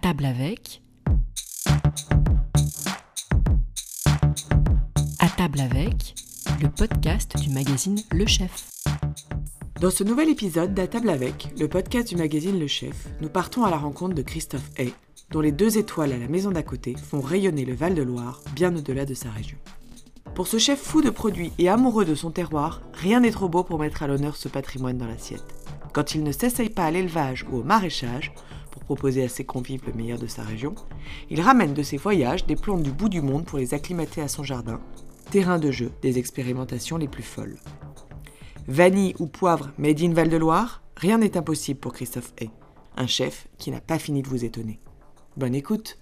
table avec. À table avec, le podcast du magazine Le Chef. Dans ce nouvel épisode d'À table avec, le podcast du magazine Le Chef, nous partons à la rencontre de Christophe Hay, dont les deux étoiles à la maison d'à côté font rayonner le Val-de-Loire bien au-delà de sa région. Pour ce chef fou de produits et amoureux de son terroir, rien n'est trop beau pour mettre à l'honneur ce patrimoine dans l'assiette. Quand il ne s'essaye pas à l'élevage ou au maraîchage, pour proposer à ses convives le meilleur de sa région, il ramène de ses voyages des plantes du bout du monde pour les acclimater à son jardin, terrain de jeu des expérimentations les plus folles. Vanille ou poivre made in Val-de-Loire, rien n'est impossible pour Christophe Hay, un chef qui n'a pas fini de vous étonner. Bonne écoute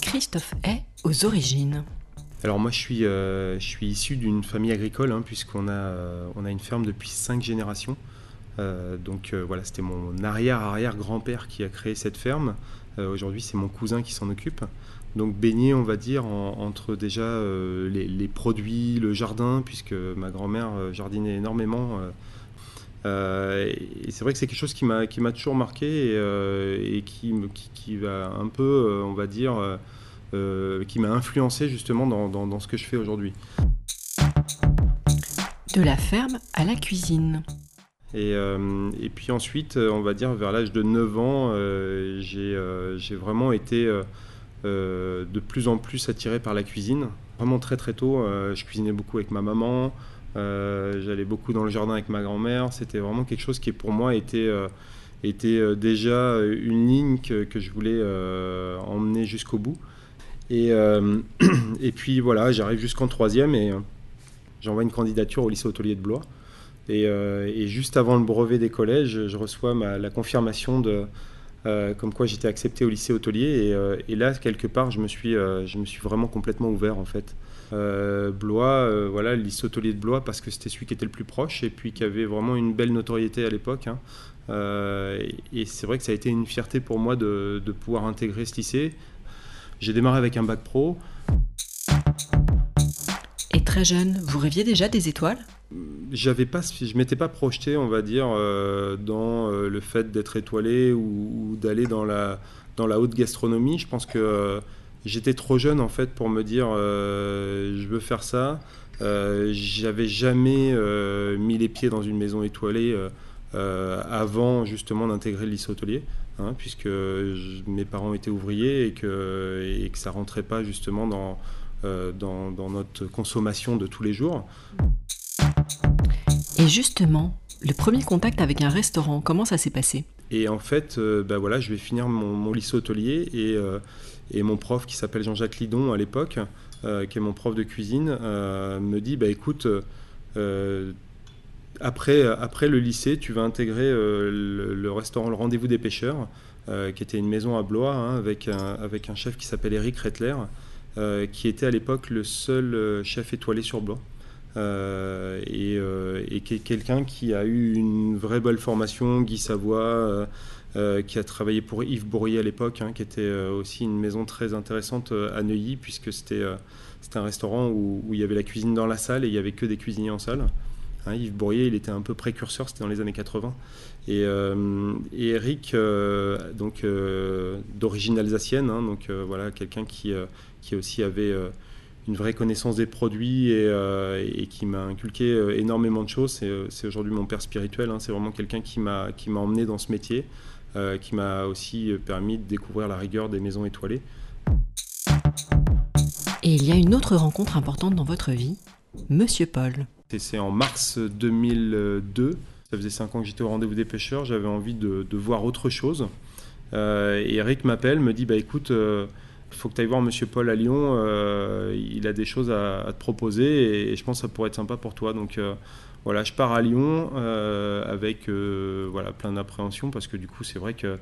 Christophe Hay aux origines. Alors moi je suis, euh, je suis issu d'une famille agricole hein, puisqu'on a, euh, on a une ferme depuis cinq générations. Euh, donc euh, voilà, c'était mon arrière-arrière-grand-père qui a créé cette ferme. Euh, Aujourd'hui c'est mon cousin qui s'en occupe. Donc baigné on va dire en- entre déjà les, produits, le jardin, puisque ma grand-mère jardinait énormément. et c'est vrai que c'est quelque chose qui m'a toujours marqué et, qui, qui, qui va un peu, on va dire, qui m'a influencé justement dans- dans ce que je fais aujourd'hui. De la ferme à la cuisine. Et, euh, et puis ensuite, euh, on va dire vers l'âge de 9 ans, euh, j'ai vraiment été de plus en plus attiré par la cuisine. Vraiment très très tôt, je cuisinais beaucoup avec ma maman, j'allais beaucoup dans le jardin avec ma grand-mère. C'était vraiment quelque chose qui pour moi était, était déjà une ligne que, je voulais emmener jusqu'au bout. Et, et puis voilà, j'arrive jusqu'en troisième et j'envoie une candidature au lycée hôtelier de Blois. Et, euh, et juste avant le brevet des collèges, je reçois la confirmation de euh, comme quoi j'étais accepté au lycée hôtelier. Et, euh, là, quelque part, je me suis, je me suis vraiment complètement ouvert en fait. Blois, voilà, le lycée hôtelier de Blois parce que c'était celui qui était le plus proche et puis qui avait vraiment une belle notoriété à l'époque. hein. Et c'est vrai que ça a été une fierté pour moi de pouvoir intégrer ce lycée. J'ai démarré avec un bac pro. Et très jeune, vous rêviez déjà des étoiles? J'avais pas, je m'étais pas projeté, on va dire, euh, dans euh, le fait d'être étoilé ou, d'aller dans la, dans la haute gastronomie. Je pense que euh, j'étais trop jeune en fait pour me dire je veux faire ça. J'avais jamais mis les pieds dans une maison étoilée avant justement d'intégrer le lycée hôtelier, hein, puisque mes parents étaient ouvriers et que, et que ça rentrait pas justement dans, dans notre consommation de tous les jours. Et justement, le premier contact avec un restaurant, comment ça s'est passé? Et en fait, euh, bah voilà, je vais finir mon, lycée hôtelier et, euh, et mon prof qui s'appelle Jean-Jacques Lidon à l'époque, euh, qui est mon prof de cuisine, euh, me dit bah écoute, après, après le lycée, tu vas intégrer le, restaurant Le Rendez-vous des Pêcheurs, qui était une maison à Blois hein, avec, un, avec un chef qui s'appelle Eric Rettler, qui était à l'époque le seul chef étoilé sur Blois. Euh, et, euh, quelqu'un qui a eu une vraie belle formation, Guy Savoie, euh, qui a travaillé pour Yves Bourrier à l'époque, hein, qui était aussi une maison très intéressante à Neuilly, puisque c'était un restaurant où, il y avait la cuisine dans la salle et il n'y avait que des cuisiniers en salle. Hein, Yves Bourrier, il était un peu précurseur, c'était dans les années 80. Et, Eric, donc d'origine alsacienne, hein, donc voilà, quelqu'un qui, aussi avait une vraie connaissance des produits et, euh, et qui m'a inculqué euh, énormément de choses. C'est, euh, c'est aujourd'hui mon père spirituel. hein. C'est vraiment quelqu'un qui m'a, emmené dans ce métier, euh, qui m'a aussi permis de découvrir la rigueur des maisons étoilées. Et il y a une autre rencontre importante dans votre vie, Monsieur Paul. C'est en mars 2002. Ça faisait 5 ans que j'étais au rendez-vous des pêcheurs. J'avais envie de, de voir autre chose. Euh, et Eric m'appelle, me dit bah écoute, faut que tu ailles voir Monsieur Paul à Lyon. euh, il a des choses à, te proposer et, je pense que ça pourrait être sympa pour toi. Donc euh, voilà, je pars à Lyon euh, avec voilà plein d'appréhension parce que du coup c'est vrai que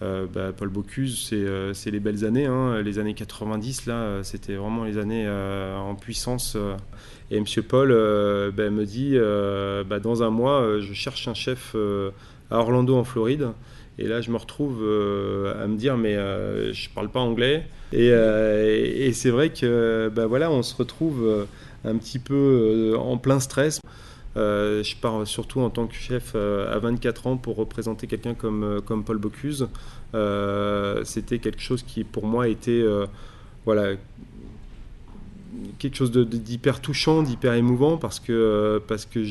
bah, Paul Bocuse, c'est les belles années, hein. les années 90 là, c'était vraiment les années en puissance. Et Monsieur Paul bah, me dit, bah, dans un mois, je cherche un chef à Orlando en Floride. Et là, je me retrouve euh, à me dire, mais euh, je parle pas anglais. Et, euh, c'est vrai que, bah, voilà, on se retrouve euh, un petit peu en plein stress. je pars surtout en tant que chef à 24 ans pour représenter quelqu'un comme, comme Paul Bocuse. C'était quelque chose qui pour moi était voilà, quelque chose d'hyper touchant, d'hyper émouvant parce que, parce que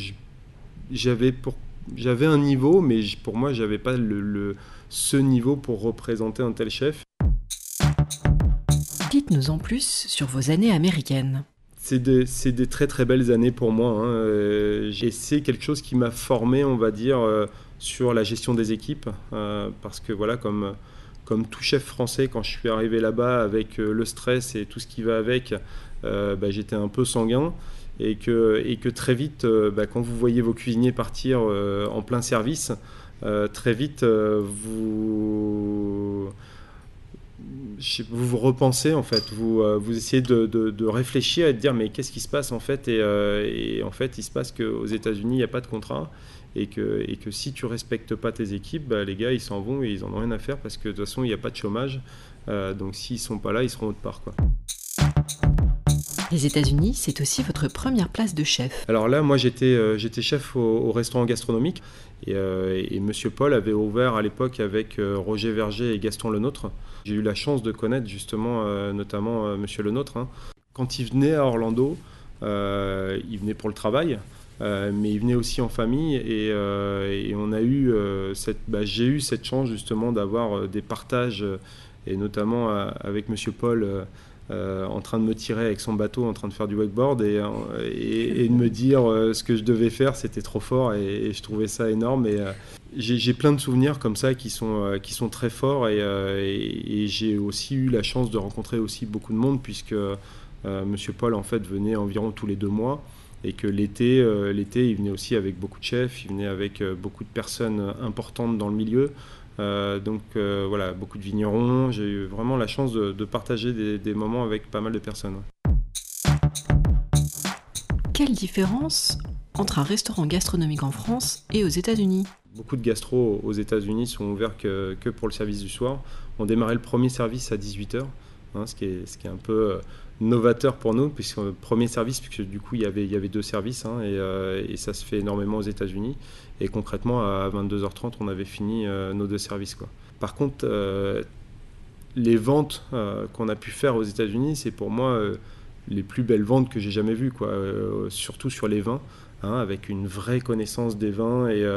j'avais pour j'avais un niveau, mais pour moi, j'avais pas le, ce niveau pour représenter un tel chef. Dites-nous en plus sur vos années américaines. C'est des, des, très très belles années pour moi. Hein. Euh, c'est quelque chose qui m'a formé, on va dire, euh, sur la gestion des équipes. Euh, parce que voilà, comme, comme tout chef français, quand je suis arrivé là-bas avec le stress et tout ce qui va avec, bah, j'étais un peu sanguin et que, et que très vite, euh, bah, quand vous voyez vos cuisiniers partir euh, en plein service, euh, très vite, vous, vous repensez en fait, vous, vous essayez de, réfléchir et de dire mais qu'est-ce qui se passe en fait et, en fait il se passe qu'aux États-Unis il n'y a pas de contrat et que, et que si tu respectes pas tes équipes, bah, les gars ils s'en vont et ils en ont rien à faire parce que de toute façon il n'y a pas de chômage, donc s'ils sont pas là ils seront autre part quoi. Les États-Unis, c'est aussi votre première place de chef. Alors là, moi, j'étais euh, chef au, restaurant gastronomique et, euh, Monsieur Paul avait ouvert à l'époque avec euh, Roger Verger et Gaston Lenôtre. J'ai eu la chance de connaître justement, notamment Monsieur Lenôtre. Hein. Quand il venait à Orlando, il venait pour le travail. mais il venait aussi en famille et, et on a eu cette, bah, j'ai eu cette chance justement d'avoir des partages et notamment avec Monsieur Paul euh, en train de me tirer avec son bateau, en train de faire du wakeboard et, de me dire euh, ce que je devais faire, c'était trop fort et, je trouvais ça énorme. Et euh, j'ai plein de souvenirs comme ça qui sont, qui sont très forts et, j'ai aussi eu la chance de rencontrer aussi beaucoup de monde puisque Monsieur Paul en fait venait environ tous les deux mois et que l'été, l'été il venait aussi avec beaucoup de chefs, il venait avec beaucoup de personnes importantes dans le milieu. Euh, donc euh, voilà, beaucoup de vignerons. J'ai eu vraiment la chance de, partager des, moments avec pas mal de personnes. Quelle différence entre un restaurant gastronomique en France et aux États-Unis? Beaucoup de gastros aux États-Unis sont ouverts que, pour le service du soir. On démarrait le premier service à 18h, hein, ce, qui est, ce qui est un peu euh, novateur pour nous, puisque le premier service, puisque du coup il y avait, il y avait deux services, hein, et, et, ça se fait énormément aux États-Unis. Et concrètement, à 22h30, on avait fini euh, nos deux services. Par contre, euh, les ventes euh, qu'on a pu faire aux États-Unis, c'est pour moi les plus belles ventes que j'ai jamais vues, surtout sur les vins. Hein, avec une vraie connaissance des vins et,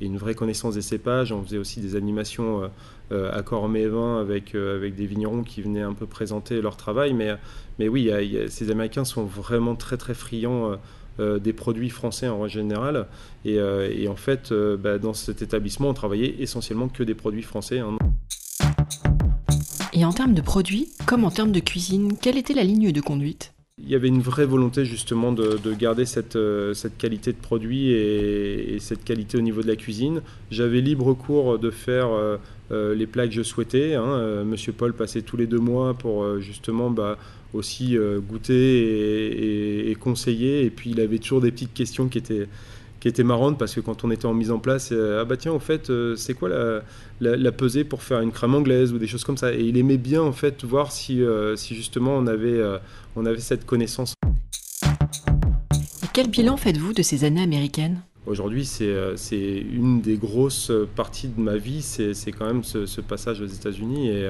une vraie connaissance des cépages. On faisait aussi des animations à Cormet Vin avec, des vignerons qui venaient un peu présenter leur travail. Mais, oui, ces Américains sont vraiment très très friands des produits français en général. Et, euh, en fait, euh, bah, dans cet établissement, on travaillait essentiellement que des produits français. Hein. Et en termes de produits, comme en termes de cuisine, quelle était la ligne de conduite? Il y avait une vraie volonté justement de, garder cette, cette, qualité de produit et, cette qualité au niveau de la cuisine. J'avais libre cours de faire les plats que je souhaitais. Hein. Monsieur Paul passait tous les deux mois pour justement bah, aussi euh, goûter et, conseiller. Et puis il avait toujours des petites questions qui étaient, qui étaient marrantes parce que quand on était en mise en place, euh, ah bah tiens, en fait, euh, c'est quoi la, la, pesée pour faire une crème anglaise? ou des choses comme ça. Et il aimait bien en fait voir si, si justement on avait, on avait cette connaissance. Et quel bilan faites-vous de ces années américaines? Aujourd'hui, c'est une des grosses parties de ma vie, c'est quand même ce, passage aux États-Unis. Et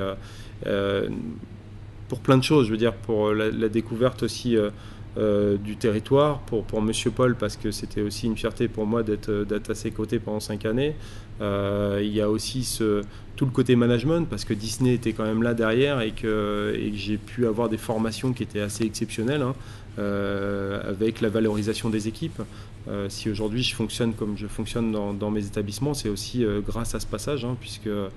pour plein de choses, je veux dire, pour la, découverte aussi euh, euh, du territoire, pour, pour Monsieur Paul, parce que c'était aussi une fierté pour moi d'être à ses côtés pendant cinq années. Euh, il y a aussi tout le côté management, parce que Disney était quand même là derrière et que, et j'ai pu avoir des formations qui étaient assez exceptionnelles, hein, avec la valorisation des équipes. si aujourd'hui je fonctionne comme je fonctionne dans, mes établissements, c'est aussi grâce à ce passage, hein, puisque euh,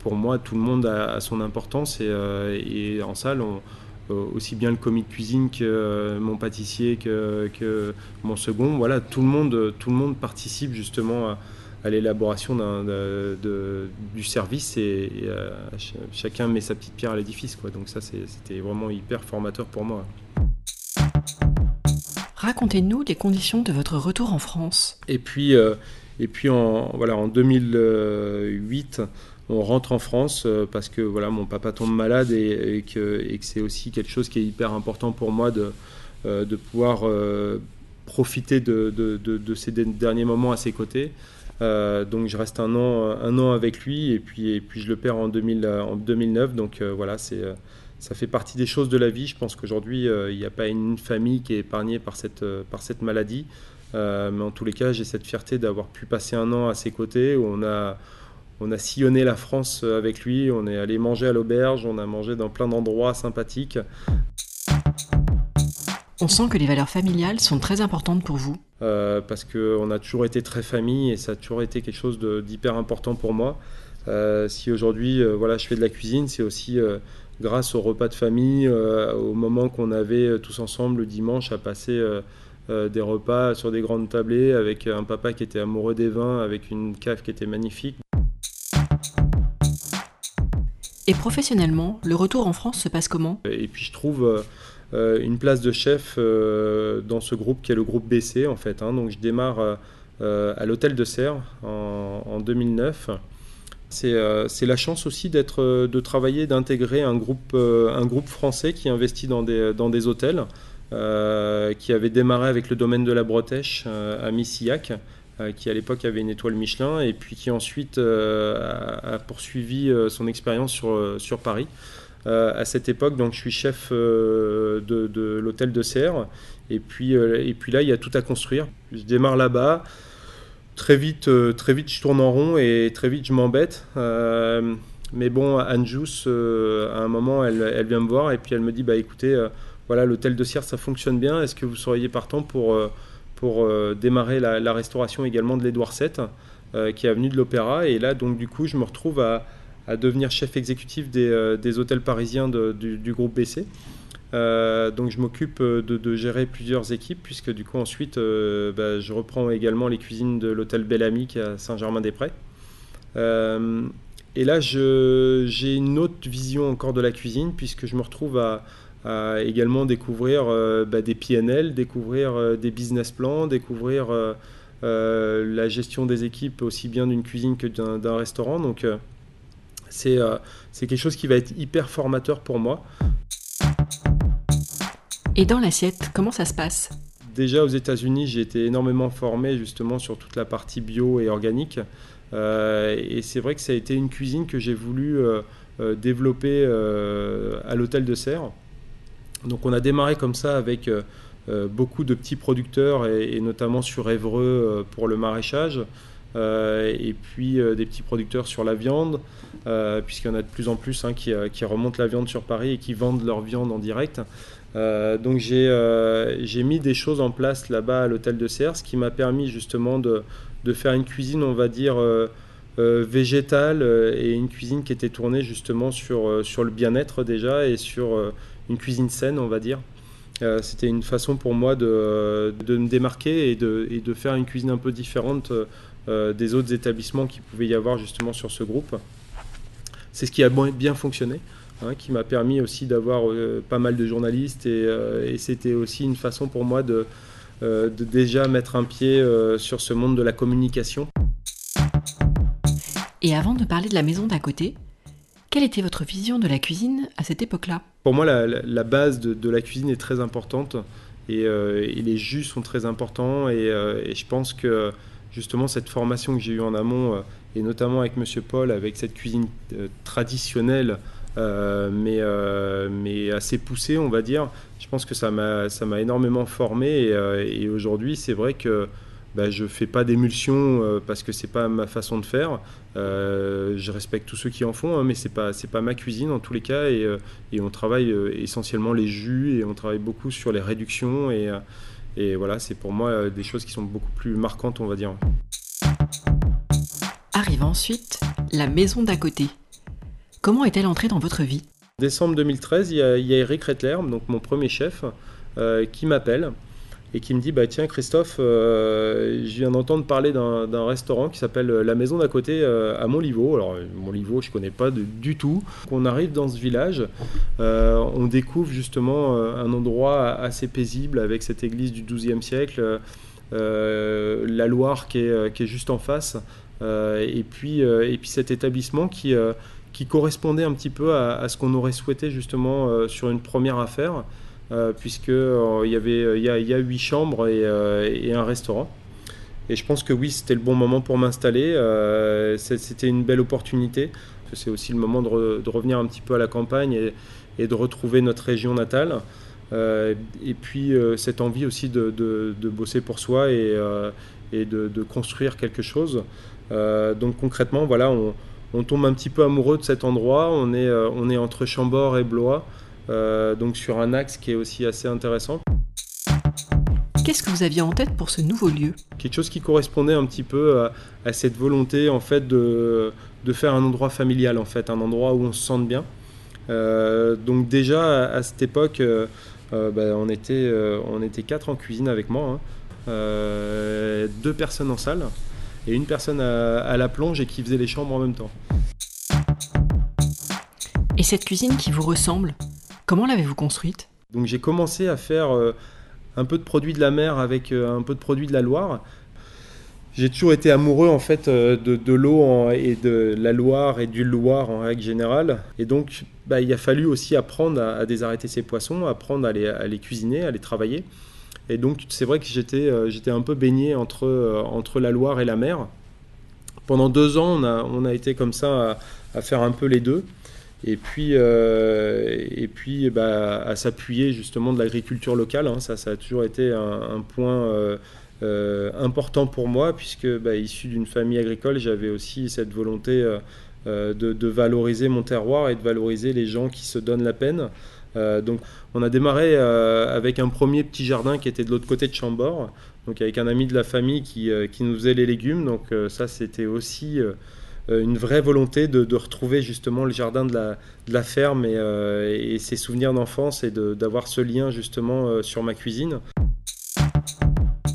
pour moi, tout le monde a, son importance et, euh, en salle, euh, aussi bien le commis de cuisine que mon pâtissier que, mon second. Voilà, tout le monde, tout le monde participe justement à, l'élaboration du service et, chacun met sa petite pierre à l'édifice. Donc ça, c'était vraiment hyper formateur pour moi. Racontez-nous les conditions de votre retour en France. Et puis, et puis en, voilà, en 2008, on rentre en France euh, parce que voilà, mon papa tombe malade et, que, c'est aussi quelque chose qui est hyper important pour moi de, euh, de pouvoir euh, profiter de, de, ces derniers moments à ses côtés. donc je reste un an, un an avec lui et puis, et puis je le perds en, 2000, en 2009. Donc voilà, c'est ça fait partie des choses de la vie. Je pense qu'aujourd'hui, il n'y a pas une famille qui est épargnée par cette, par cette maladie. mais en tous les cas, j'ai cette fierté d'avoir pu passer un an à ses côtés où on a, on a sillonné la France avec lui, on est allé manger à l'auberge, on a mangé dans plein d'endroits sympathiques. On sent que les valeurs familiales sont très importantes pour vous. Euh, parce qu'on a toujours été très famille et ça a toujours été quelque chose d'hyper important pour moi. Euh, si aujourd'hui euh, voilà, je fais de la cuisine, c'est aussi grâce au repas de famille, au moment qu'on avait tous ensemble le dimanche à passer des repas sur des grandes tablées avec un papa qui était amoureux des vins, avec une cave qui était magnifique. Et professionnellement, le retour en France se passe comment? Et puis je trouve euh, une place de chef euh, dans ce groupe qui est le groupe BC en fait. Hein. Donc je démarre euh, à l'hôtel de Serre en, 2009. C'est la chance aussi d'être, de travailler, d'intégrer un groupe, un groupe français qui investit dans des, dans des hôtels, qui avait démarré avec le domaine de la Bretèche à Missillac, qui à l'époque avait une étoile Michelin, et puis qui ensuite a, poursuivi son expérience sur, sur Paris. Euh, à cette époque. Donc je suis chef euh, de, l'hôtel de Serre. Et puis, euh, et puis là, il y a tout à construire. Je démarre là-bas. Très vite, très vite, je tourne en rond et très vite, je m'embête. mais bon, Anjous, à un moment, elle, elle, vient me voir et puis elle me dit, bah écoutez, voilà, l'hôtel de Serre, ça fonctionne bien. Est-ce que vous seriez partant pour, pour démarrer la, restauration également de l'Édouard VII, qui est avenue de l'Opéra Et là, donc du coup, je me retrouve à, devenir chef exécutif des, euh, hôtels parisiens du, groupe BC. Euh, donc je m'occupe euh, de, gérer plusieurs équipes puisque du coup ensuite bah, je reprends également les cuisines de l'hôtel Bellamy qui est à Saint-Germain-des-Prés. et là j'ai une autre vision encore de la cuisine puisque je me retrouve à, également découvrir bah, des PNL, découvrir des business plans, découvrir la gestion des équipes aussi bien d'une cuisine que d'un restaurant. Donc euh, c'est quelque chose qui va être hyper formateur pour moi. Et dans l'assiette, comment ça se passe? Déjà aux États-Unis, j'ai été énormément formé justement sur toute la partie bio et organique. Euh, et c'est vrai que ça a été une cuisine que j'ai voulu euh, développer à l'hôtel de Serre. Donc on a démarré comme ça avec beaucoup de petits producteurs et, notamment sur Évreux pour le maraîchage. et puis des petits producteurs sur la viande. Euh, puisqu'il y en a de plus en plus hein, qui, euh, remontent la viande sur Paris et qui vendent leur viande en direct. Euh, donc j'ai mis des choses en place là-bas à l'hôtel de Serres, qui m'a permis justement de, faire une cuisine, on va dire, végétale et une cuisine qui était tournée justement sur le bien-être déjà et sur cuisine saine, on va dire. C'était une façon pour moi de, me démarquer et de, faire une cuisine un peu différente des autres établissements qui pouvaient y avoir justement sur ce groupe. C'est ce qui a bien fonctionné. Hein, qui m'a permis aussi d'avoir euh, pas mal de journalistes et, euh, c'était aussi une façon pour moi euh, de déjà mettre un pied sur ce monde de la communication. Et avant de parler de la maison d'à côté, quelle était votre vision de la cuisine à cette époque-là? Pour moi, la, base de, la cuisine est très importante et, les jus sont très importants et, et, je pense que justement cette formation que j'ai eue en amont et notamment avec Monsieur Paul, avec cette cuisine euh, traditionnelle, euh, mais, euh, mais assez poussée, on va dire. Je pense que ça m'a énormément formé et, aujourd'hui, c'est vrai que bah, je ne fais pas d'émulsion parce que c'est pas ma façon de faire. je respecte tous ceux qui en font, hein, mais c'est pas c'est pas ma cuisine en tous les cas et, et on travaille essentiellement les jus et on travaille beaucoup sur les réductions et, et voilà c'est pour moi des choses qui sont beaucoup plus marquantes on va dire. Arrive ensuite la maison d'à côté. Comment est-elle entrée dans votre vie? Décembre 2013, il y, a, Eric Rettler, donc mon premier chef, euh, qui m'appelle et qui me dit bah tiens Christophe, euh, je viens d'entendre parler d'un restaurant qui s'appelle La Maison d'à côté euh, à Montlivaud. Alors Montlivaud, je connais pas du tout. On arrive dans ce village, on découvre justement un endroit assez paisible avec cette église du XIIe siècle, la Loire qui est, qui est juste en face. Euh, et, puis, euh, et puis cet établissement qui, euh, qui correspondait un petit peu à, ce qu'on aurait souhaité justement sur une première affaire. Puisqu'il y avait il y, a, huit chambres et, un restaurant. Et je pense que oui, c'était le bon moment pour m'installer. c'était une belle opportunité. C'est aussi le moment de, revenir un petit peu à la campagne et, de retrouver notre région natale. et puis cette envie aussi de, bosser pour soi et, de, construire quelque chose. Euh, donc concrètement, voilà, on, tombe un petit peu amoureux de cet endroit. On est, euh, on est entre Chambord et Blois, euh, donc sur un axe qui est aussi assez intéressant. Qu'est-ce que vous aviez en tête pour ce nouveau lieu? Quelque chose qui correspondait un petit peu à, cette volonté en fait de, de, faire un endroit familial en fait, un endroit où on se sente bien. donc déjà à, cette époque, bah, on, était, on était quatre en cuisine avec moi. Hein. Euh, deux personnes en salle et une personne à, la plonge et qui faisait les chambres en même temps. Et cette cuisine qui vous ressemble, comment l'avez-vous construite? Donc j'ai commencé à faire euh, un peu de produits de la mer avec euh, un peu de produits de la Loire. J'ai toujours été amoureux en fait de, l'eau et de la Loire et du Loire en règle générale. Et donc bah, il a fallu aussi apprendre à, désarrêter ces poissons, apprendre à les cuisiner, à les travailler. Et donc, c'est vrai que j'étais, euh, un peu baigné entre, euh, entre la Loire et la mer. Pendant deux ans, on a, on a été comme ça à, faire un peu les deux. Et puis, euh, et puis bah, à s'appuyer justement de l'agriculture locale. Hein. Ça, ça a toujours été un, point important pour moi, puisque bah, issu d'une famille agricole, j'avais aussi cette volonté de, valoriser mon terroir et de valoriser les gens qui se donnent la peine. Euh, donc on a démarré euh, avec un premier petit jardin qui était de l'autre côté de Chambord, donc avec un ami de la famille qui, euh, qui nous faisait les légumes. Donc ça c'était aussi une vraie volonté de, retrouver justement le jardin de la, de la ferme et, et, ses souvenirs d'enfance et d'avoir ce lien justement sur ma cuisine.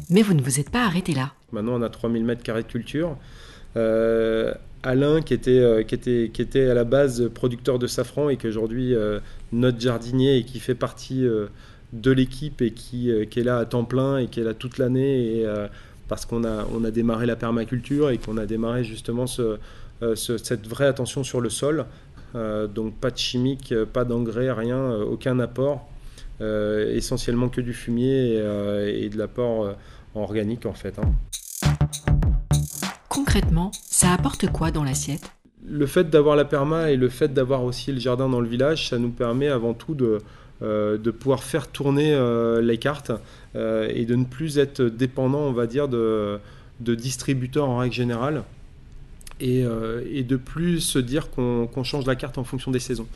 Mais vous ne vous êtes pas arrêté là. Maintenant on a 3000 mètres carrés de culture. Alain qui était, euh, qui, était, qui était à la base producteur de safran et qui aujourd'hui euh, notre jardinier et qui fait partie euh, de l'équipe et qui, qui, est là à temps plein et qui est là toute l'année parce qu'on a, on a démarré la permaculture et qu'on a démarré justement ce, cette vraie attention sur le sol. donc pas de chimique, pas d'engrais, rien, aucun apport, essentiellement que du fumier et, de l'apport organique en fait. Hein concrètement, ça apporte quoi dans l'assiette? Le fait d'avoir la perma et le fait d'avoir aussi le jardin dans le village, ça nous permet avant tout de, euh, de pouvoir faire tourner euh, les cartes euh, et de ne plus être dépendant, on va dire, de, distributeurs en règle générale et, de plus se dire qu'on change la carte en fonction des saisons.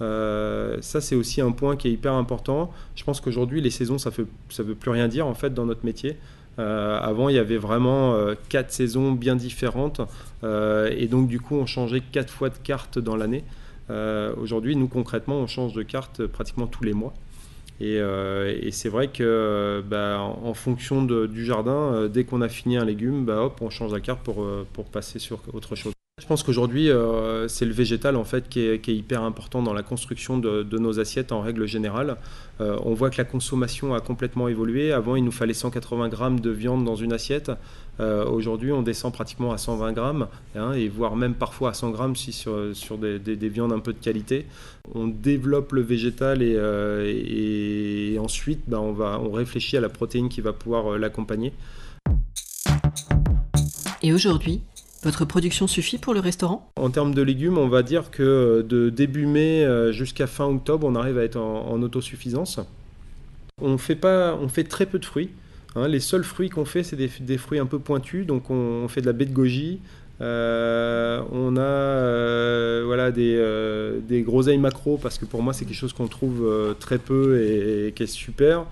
ça, c'est aussi un point qui est hyper important. Je pense qu'aujourd'hui, les saisons, ça ne ça veut plus rien dire en fait dans notre métier. Euh, avant, il y avait vraiment euh, quatre saisons bien différentes euh, et donc du coup, on changeait quatre fois de carte dans l'année. Aujourd'hui, nous concrètement, on change de carte pratiquement tous les mois. Et, c'est vrai que bah, en, fonction du jardin, dès qu'on a fini un légume, bah, hop, on change la carte pour passer sur autre chose. Je pense qu'aujourd'hui, euh, c'est le végétal en fait qui est, hyper important dans la construction de, nos assiettes en règle générale. Euh, on voit que la consommation a complètement évolué. Avant, il nous fallait 180 grammes de viande dans une assiette. Euh, aujourd'hui, on descend pratiquement à 120 grammes, hein, et voire même parfois à 100 grammes si sur, des, viandes un peu de qualité. On développe le végétal et, ensuite, bah, on, va, on réfléchit à la protéine qui va pouvoir l'accompagner. Et aujourd'hui, votre production suffit pour le restaurant? En termes de légumes, on va dire que de début mai euh, jusqu'à fin octobre, on arrive à être en, autosuffisance. On fait, pas, on fait très peu de fruits. Hein. Les seuls fruits qu'on fait, c'est des, fruits un peu pointus. Donc on, fait de la baie de goji. Euh, on a euh, voilà, des, des groseilles macro parce que pour moi c'est quelque chose qu'on trouve très peu et qui est super.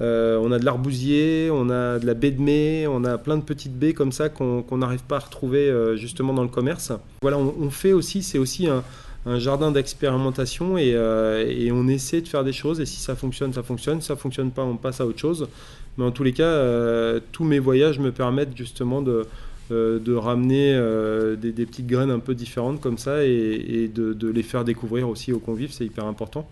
Euh, on a de l'arbousier, on a de la baie de mai, on a plein de petites baies comme ça qu'on n'arrive pas à retrouver euh, justement dans le commerce. Voilà, on, fait aussi, c'est aussi un, jardin d'expérimentation euh, et, on essaie de faire des choses et si ça fonctionne, ça fonctionne, si ça fonctionne pas, on passe à autre chose. Mais en tous les cas, tous mes voyages me permettent justement de, ramener des, petites graines un peu différentes comme ça et, de les faire découvrir aussi aux convives, c'est hyper important.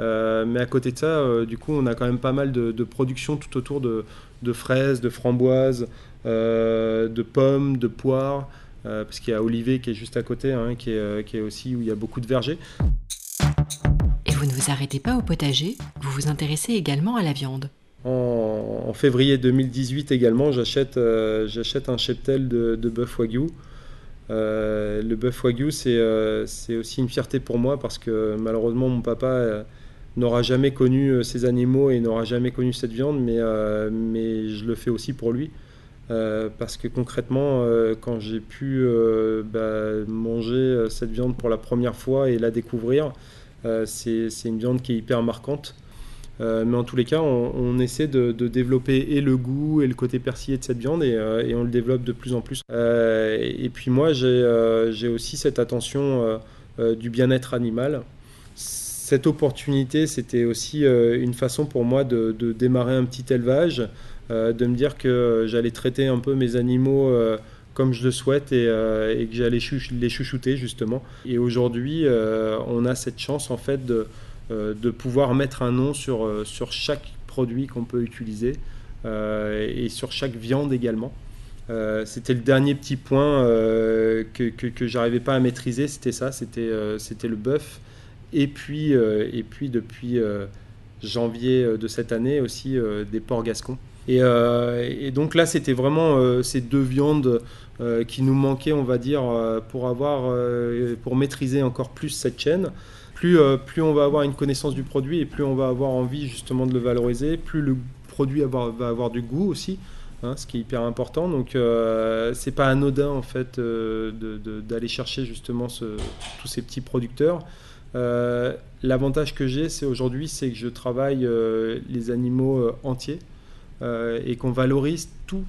Euh, mais à côté de ça, euh, du coup, on a quand même pas mal de, production tout autour de, fraises, de framboises, euh, de pommes, de poires, parce qu'il y a Olivier qui est juste à côté, hein, qui, est, qui, est, aussi où il y a beaucoup de vergers. Et vous ne vous arrêtez pas au potager, vous vous intéressez également à la viande. En, février 2018 également, j'achète un cheptel de, de bœuf wagyu. le bœuf wagyu, c'est aussi une fierté pour moi parce que malheureusement, mon papa n'aura jamais connu euh, ces animaux et n'aura jamais connu cette viande, mais, euh, mais je le fais aussi pour lui. Euh, parce que concrètement, quand j'ai pu bah, manger cette viande pour la première fois et la découvrir, c'est une viande qui est hyper marquante. mais en tous les cas, on, essaie de, développer et le goût et le côté persillé de cette viande et, et on le développe de plus en plus. et puis moi, j'ai aussi cette attention du bien-être animal cette opportunité, c'était aussi euh, une façon pour moi de, démarrer un petit élevage, euh, de me dire que j'allais traiter un peu mes animaux euh, comme je le souhaite et, que j'allais les chouchouter justement. Et aujourd'hui, on a cette chance en fait de, pouvoir mettre un nom sur, sur chaque produit qu'on peut utiliser et sur chaque viande également. c'était le dernier petit point que, j'arrivais pas à maîtriser, c'était ça, c'était le bœuf et puis, euh, et puis depuis euh, janvier euh, de cette année aussi des porcs gascons. Et, donc là, c'était vraiment ces deux viandes qui nous manquaient, on va dire, pour avoir, pour maîtriser encore plus cette chaîne. Plus, plus on va avoir une connaissance du produit et plus on va avoir envie justement de le valoriser, plus le produit va avoir du goût aussi. Hein, ce qui est hyper important. Donc, euh, c'est pas anodin en fait d'aller chercher justement tous ces petits producteurs. Euh, l'avantage que j'ai, c'est aujourd'hui, c'est que je travaille euh, les animaux euh, entiers et qu'on valorise toutes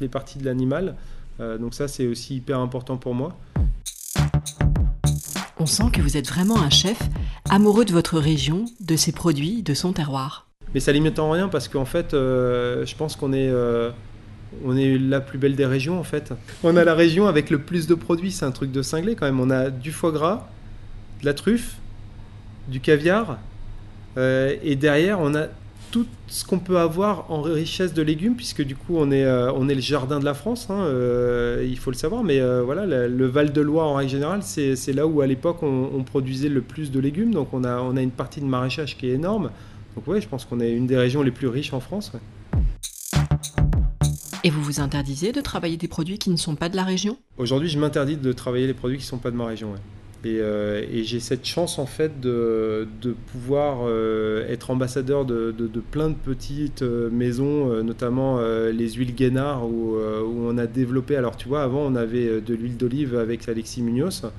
les parties de l'animal. donc ça, c'est aussi hyper important pour moi. On sent que vous êtes vraiment un chef amoureux de votre région, de ses produits, de son terroir. Mais ça limite en rien parce qu'en fait, je pense qu'on est on est la plus belle des régions en fait. On a la région avec le plus de produits, c'est un truc de cinglé quand même. On a du foie gras, de la truffe, du caviar, euh, et derrière on a tout ce qu'on peut avoir en richesse de légumes, puisque du coup on est, euh, on est le jardin de la France, hein, euh, il faut le savoir, mais voilà, le, Val-de-Loire en règle générale, c'est là où à l'époque on, produisait le plus de légumes, donc on a, on a une partie de maraîchage qui est énorme. Donc oui, je pense qu'on est une des régions les plus riches en France. Et vous vous interdisez de travailler des produits qui ne sont pas de la région? Aujourd'hui, je m'interdis de travailler les produits qui ne sont pas de ma région. Euh, et, j'ai cette chance en fait de, pouvoir euh, être ambassadeur de, plein de petites euh, maisons, notamment les huiles Guénard où, on a développé. Alors tu vois, avant on avait de l'huile d'olive avec Alexis Munoz.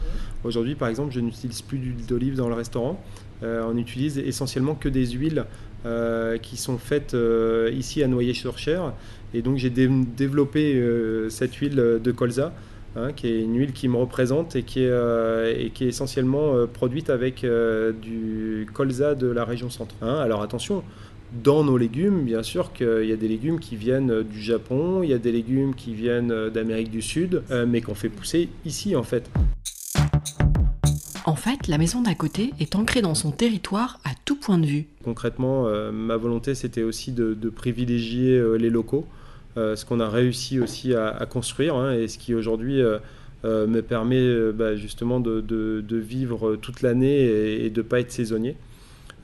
Aujourd'hui, par exemple, je n'utilise plus d'huile d'olive dans le restaurant. on utilise essentiellement que des huiles qui sont faites ici à Noyer-sur-Cher. Et donc j'ai développé cette huile de colza Hein, qui est une huile qui me représente et qui est, euh, et qui est essentiellement euh, produite avec euh, du colza de la région centre. Hein. Alors attention, dans nos légumes, bien sûr qu'il y a des légumes qui viennent du Japon, il y a des légumes qui viennent d'Amérique du Sud, mais qu'on fait pousser ici en fait. En fait, la maison d'à côté est ancrée dans son territoire à tout point de vue. Concrètement, ma volonté c'était aussi de privilégier les locaux. Euh, ce qu'on a réussi aussi à, construire hein, et ce qui aujourd'hui euh, euh, me permet bah, justement de, vivre toute l'année et, de ne pas être saisonnier.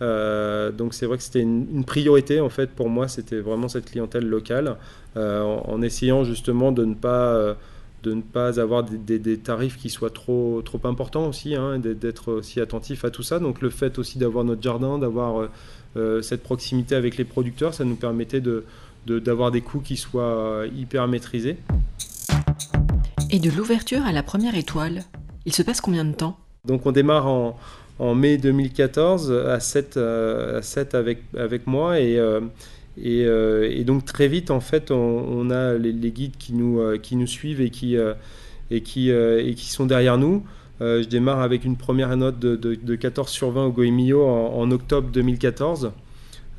donc c'est vrai que c'était une, priorité en fait pour moi, c'était vraiment cette clientèle locale, en, essayant justement de ne pas de ne pas avoir des, tarifs qui soient trop, trop importants aussi, hein, d'être aussi attentif à tout ça. Donc le fait aussi d'avoir notre jardin, d'avoir cette proximité avec les producteurs, ça nous permettait de, d'avoir des coûts qui soient euh, hyper maîtrisés. Et de l'ouverture à la première étoile, il se passe combien de temps? Donc on démarre en, en, mai 2014 à 7, euh, à 7 avec, avec moi et, euh, et, et, donc très vite en fait on, a les, guides qui nous, qui nous suivent et qui, et qui, et qui sont derrière nous. je démarre avec une première note de, de, 14 sur 20 au Goemio en, en octobre 2014.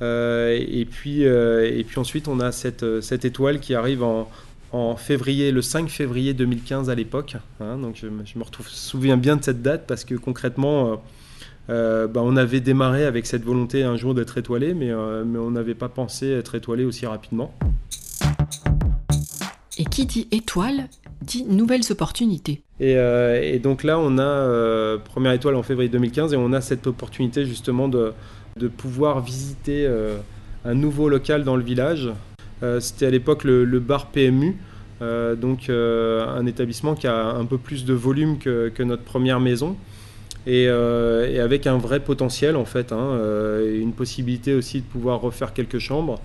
Euh, et, puis, euh, et puis ensuite, on a cette, euh, cette étoile qui arrive en, en février, le 5 février 2015 à l'époque. Hein. donc je, me retrouve, souviens bien de cette date parce que concrètement, bah, on avait démarré avec cette volonté un jour d'être étoilé, mais, mais on n'avait pas pensé être étoilé aussi rapidement. Et qui dit étoile dit nouvelles opportunités. Et, donc là, on a première étoile en février 2015 et on a cette opportunité justement de, de pouvoir visiter un nouveau local dans le village. C'était à l'époque le, bar PMU. donc un établissement qui a un peu plus de volume que, notre première maison. Euh, et, avec un vrai potentiel en fait, hein, euh, une possibilité aussi de pouvoir refaire quelques chambres.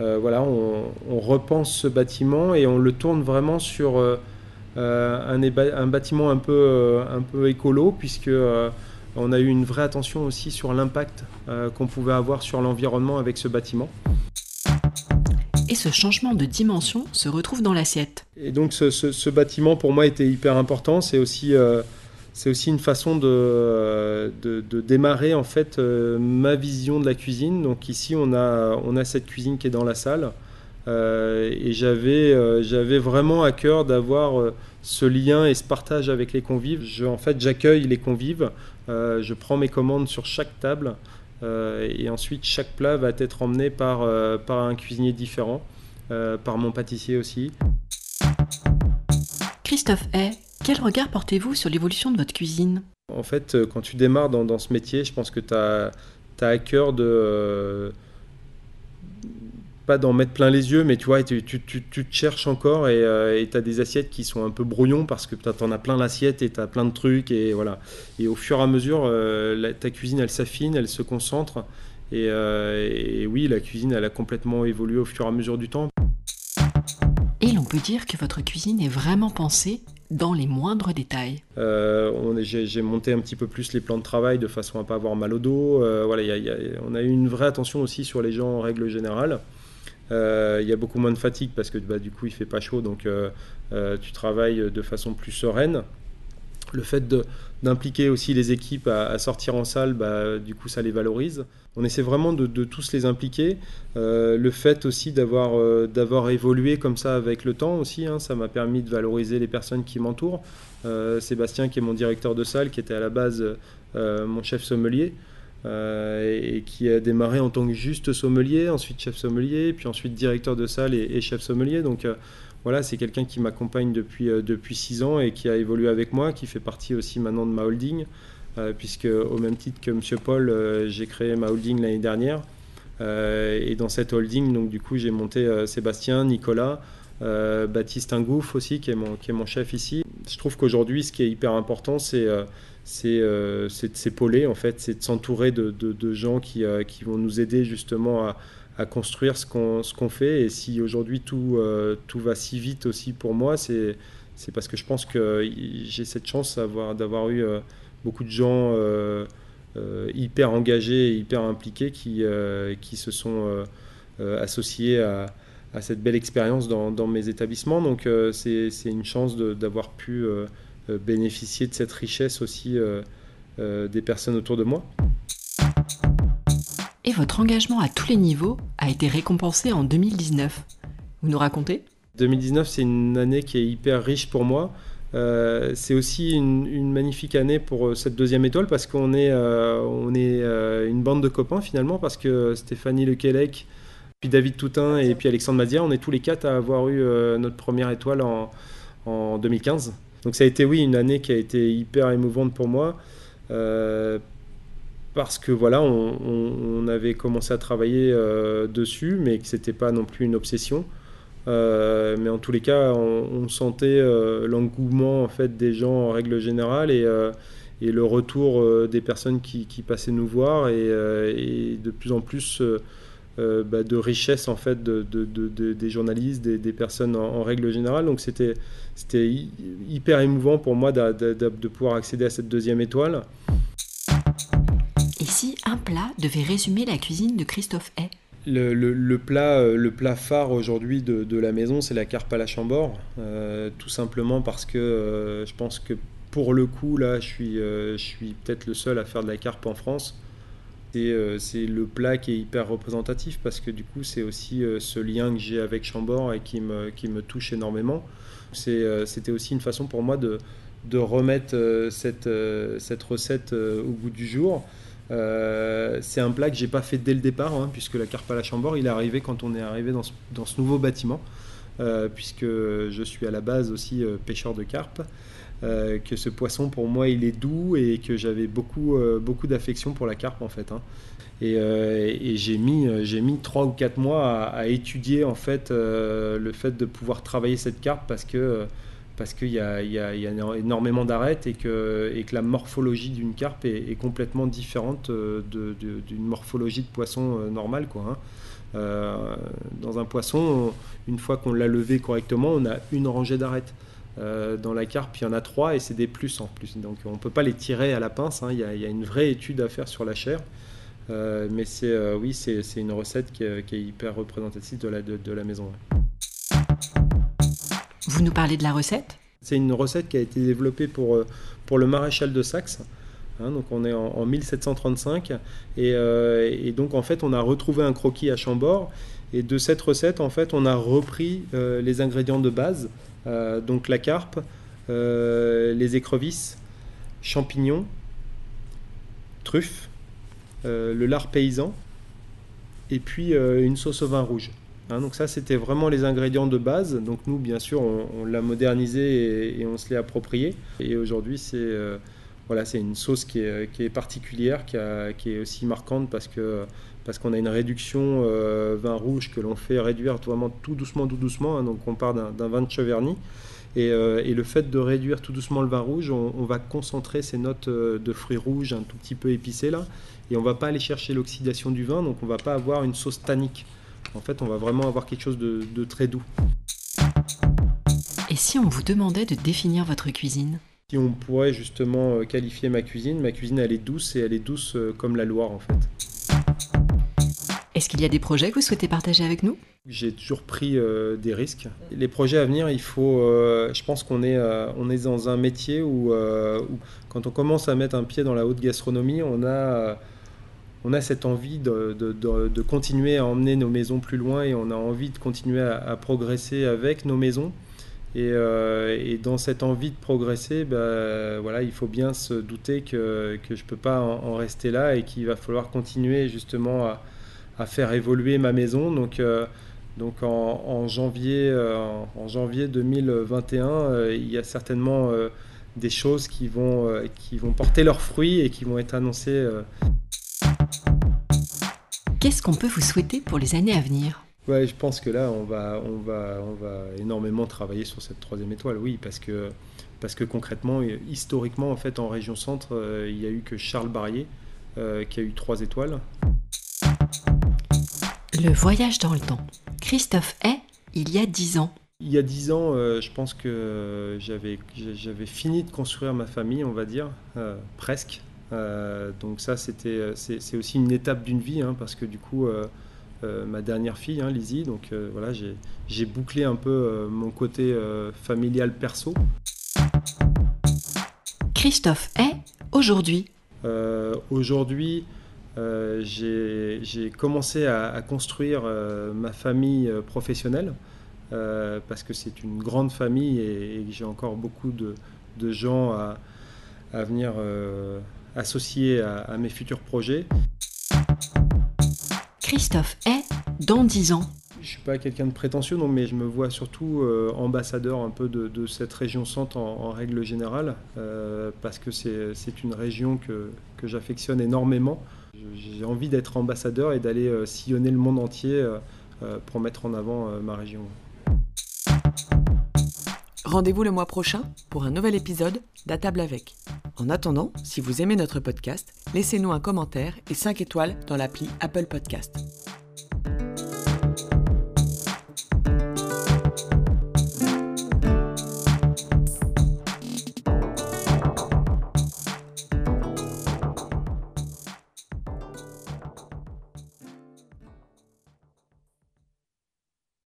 Euh, voilà, on, repense ce bâtiment et on le tourne vraiment sur un, bâtiment un peu écolo, puisque on a eu une vraie attention aussi sur l'impact qu'on pouvait avoir sur l'environnement avec ce bâtiment. Et ce changement de dimension se retrouve dans l'assiette. Et donc ce, ce, bâtiment pour moi était hyper important. C'est aussi c'est aussi une façon de, de, démarrer en fait euh, ma vision de la cuisine. Donc ici on a, on a cette cuisine qui est dans la salle euh, et j'avais, euh, j'avais vraiment à cœur d'avoir ce lien et ce partage avec les convives. Je, en fait j'accueille les convives, je prends mes commandes sur chaque table et ensuite chaque plat va être emmené par, par un cuisinier différent, par mon pâtissier aussi. Christophe Hay quel regard portez-vous sur l'évolution de votre cuisine? En fait, euh, quand tu démarres dans, ce métier, je pense que tu as, à cœur de... Euh, pas d'en mettre plein les yeux, mais tu vois, tu, te cherches encore euh, et tu as des assiettes qui sont un peu brouillons parce que tu en as plein l'assiette et tu as plein de trucs et voilà. Et au fur et à mesure, ta cuisine, elle s'affine, elle se concentre. Et, et, oui, la cuisine, elle a complètement évolué au fur et à mesure du temps. Et l'on peut dire que votre cuisine est vraiment pensée dans les moindres détails. Euh, j'ai monté un petit peu plus les plans de travail de façon à pas avoir mal au dos. Euh, voilà, on a eu une vraie attention aussi sur les gens en règle générale. Euh, il y a beaucoup moins de fatigue parce que bah, du coup il fait pas chaud, donc tu travailles de façon plus sereine. Le fait d'impliquer aussi les équipes à, sortir en salle, bah, du coup ça les valorise. On essaie vraiment de, tous les impliquer. Euh, le fait aussi euh, d'avoir évolué comme ça avec le temps aussi, hein, ça m'a permis de valoriser les personnes qui m'entourent. Euh, Sébastien qui est mon directeur de salle, qui était à la base mon chef sommelier. Et, qui a démarré en tant que juste sommelier, ensuite chef sommelier, puis ensuite directeur de salle et, chef sommelier. Donc voilà, c'est quelqu'un qui m'accompagne depuis, euh, depuis six ans et qui a évolué avec moi, qui fait partie aussi maintenant de ma holding, euh, puisque au même titre que M. Paul, euh, j'ai créé ma holding l'année dernière. et dans cette holding, donc du coup, j'ai monté Sébastien, Nicolas, Baptiste Ingouf aussi, qui est, mon, qui est mon chef ici. Je trouve qu'aujourd'hui, ce qui est hyper important, c'est c'est de s'épauler, en fait, c'est de s'entourer de, de, gens qui, qui, vont nous aider justement à, à construire ce qu'on qu'on fait. Et si aujourd'hui tout, euh, tout va si vite aussi pour moi, c'est parce que je pense que j'ai cette chance d'avoir eu euh, beaucoup de gens euh, hyper engagés et hyper impliqués qui, qui se sont associés à, à, cette belle expérience dans, dans, mes établissements. Donc c'est une chance d'avoir pu bénéficier de cette richesse aussi des personnes autour de moi et votre engagement à tous les niveaux a été récompensé en 2019. Vous nous racontez? 2019, c'est une année qui est hyper riche pour moi. Euh, c'est aussi une, magnifique année pour euh, cette deuxième étoile parce qu'on est, euh, on est une bande de copains finalement parce que Stéphanie Lequelec, puis David Toutin et puis Alexandre Mazia, on est tous les quatre à avoir eu notre première étoile en, en, 2015. Donc ça a été oui une année qui a été hyper émouvante pour moi parce que voilà, on, avait commencé à travailler euh, dessus, mais que c'était pas non plus une obsession. Euh, mais en tous les cas, on, sentait euh, l'engouement en fait des gens en règle générale et le retour des personnes qui, passaient nous voir et, de plus en plus bah, de richesse en fait de, des journalistes, des, personnes en, règle générale. Donc c'était c'était hyper émouvant pour moi de pouvoir accéder à cette deuxième étoile si un plat devait résumer la cuisine de Christophe Hay? Le, plat, euh, le plat phare aujourd'hui de, la maison, c'est la carpe à la chambord. Euh, tout simplement parce que euh, je pense que pour le coup, là, je suis, je suis peut-être le seul à faire de la carpe en France. C'est le plat qui est hyper représentatif parce que du coup, c'est aussi ce lien que j'ai avec Chambord et qui me, touche énormément. C'était aussi une façon pour moi de, remettre cette, cette recette au goût du jour. Euh, c'est un plat que j'ai pas fait dès le départ, hein, puisque la carpe à la chambord, il est arrivé quand on est arrivé dans ce, nouveau bâtiment, euh, puisque je suis à la base aussi euh, pêcheur de carpe. Que ce poisson pour moi il est doux et que j'avais beaucoup, beaucoup d'affection pour la carpe en fait. Hein. Et, j'ai mis, j'ai mis 3 ou 4 mois à, étudier en fait le fait de pouvoir travailler cette carpe parce que parce qu'il y, a énormément d'arêtes et que, et que la morphologie d'une carpe est, complètement différente d'une morphologie de poisson normale. Quoi, hein. Euh, dans un poisson, une fois qu'on l'a levé correctement, on a une rangée d'arêtes. Euh, dans la carpe, il y en a trois et c'est des plus en plus. Donc on ne peut pas les tirer à la pince. Hein. Il, y a, une vraie étude à faire sur la chair. Euh, mais c'est oui, c'est une recette qui est, hyper représentative de la, de, la maison. Vous nous parlez de la recette? C'est une recette qui a été développée pour, pour le maréchal de Saxe. Hein, donc on est en, 1735 euh, et, donc en fait on a retrouvé un croquis à Chambord et de cette recette en fait on a repris euh, les ingrédients de base euh, donc la carpe, les écrevisses, champignons, truffes, le lard paysan et puis une sauce au vin rouge. Hein, donc ça c'était vraiment les ingrédients de base. Donc nous bien sûr on, l'a modernisé et, on se l'est approprié et aujourd'hui c'est voilà, c'est une sauce qui est, particulière, qui, est aussi marquante parce que parce qu'on a une réduction euh, vin rouge que l'on fait réduire vraiment tout doucement, tout doucement. Hein. donc on part d'un vin de Cheverny. Euh, et, le fait de réduire tout doucement le vin rouge, on, va concentrer ces notes euh, de fruits rouges un tout petit peu épicées là. Et on va pas aller chercher l'oxydation du vin, donc on va pas avoir une sauce tannique. En fait, on va vraiment avoir quelque chose de très doux. Et si on vous demandait de définir votre cuisine? Si on pourrait justement qualifier ma cuisine, ma cuisine elle est douce et elle est douce comme la Loire en fait. Est-ce qu'il y a des projets que vous souhaitez partager avec nous? J'ai toujours pris euh, des risques. Les projets à venir, il faut. je pense qu'on est, on est dans un métier où, quand on commence à mettre un pied dans la haute gastronomie, on a, on a cette envie de, de, continuer à emmener nos maisons plus loin et on a envie de continuer à progresser avec nos maisons. Euh, et, dans cette envie de progresser, bah, voilà, il faut bien se douter que, que je ne peux pas en, rester là et qu'il va falloir continuer justement à, à, faire évoluer ma maison. Donc, euh, donc en, janvier, euh, en, janvier 2021, il y a certainement des choses qui vont, qui vont porter leurs fruits et qui vont être annoncées. Qu'est-ce qu'on peut vous souhaiter pour les années à venir? Ouais, je pense que là, on va, on, va, on va énormément travailler sur cette troisième étoile, oui, parce que, parce que concrètement, historiquement, en fait, en région centre, euh, il n'y a eu que Charles Barrier euh, qui a eu trois étoiles. Le voyage dans le temps. Christophe est il y a dix ans. Il y a dix ans, euh, je pense que j'avais, j'avais fini de construire ma famille, on va dire, presque. donc ça, c'était, c'est, aussi une étape d'une vie, hein, parce que du coup euh, ma dernière fille, hein, Lizzie. Donc euh, voilà, j'ai bouclé un peu euh, mon côté familial perso. Christophe est aujourd'hui Aujourd'hui, j'ai commencé à, construire ma famille professionnelle parce que c'est une grande famille et, j'ai encore beaucoup de, gens à, venir associer à mes futurs projets. Christophe est dans 10 ans je suis pas quelqu'un de prétentieux, non, mais je me vois surtout euh, ambassadeur un peu de, cette région centre en, règle générale, euh, parce que c'est une région que, que j'affectionne énormément. J'ai envie d'être ambassadeur et d'aller euh, sillonner le monde entier pour mettre en avant ma région. Rendez-vous le mois prochain pour un nouvel épisode d'À table avec. En attendant, si vous aimez notre podcast, laissez-nous un commentaire et 5 étoiles dans l'appli Apple Podcast.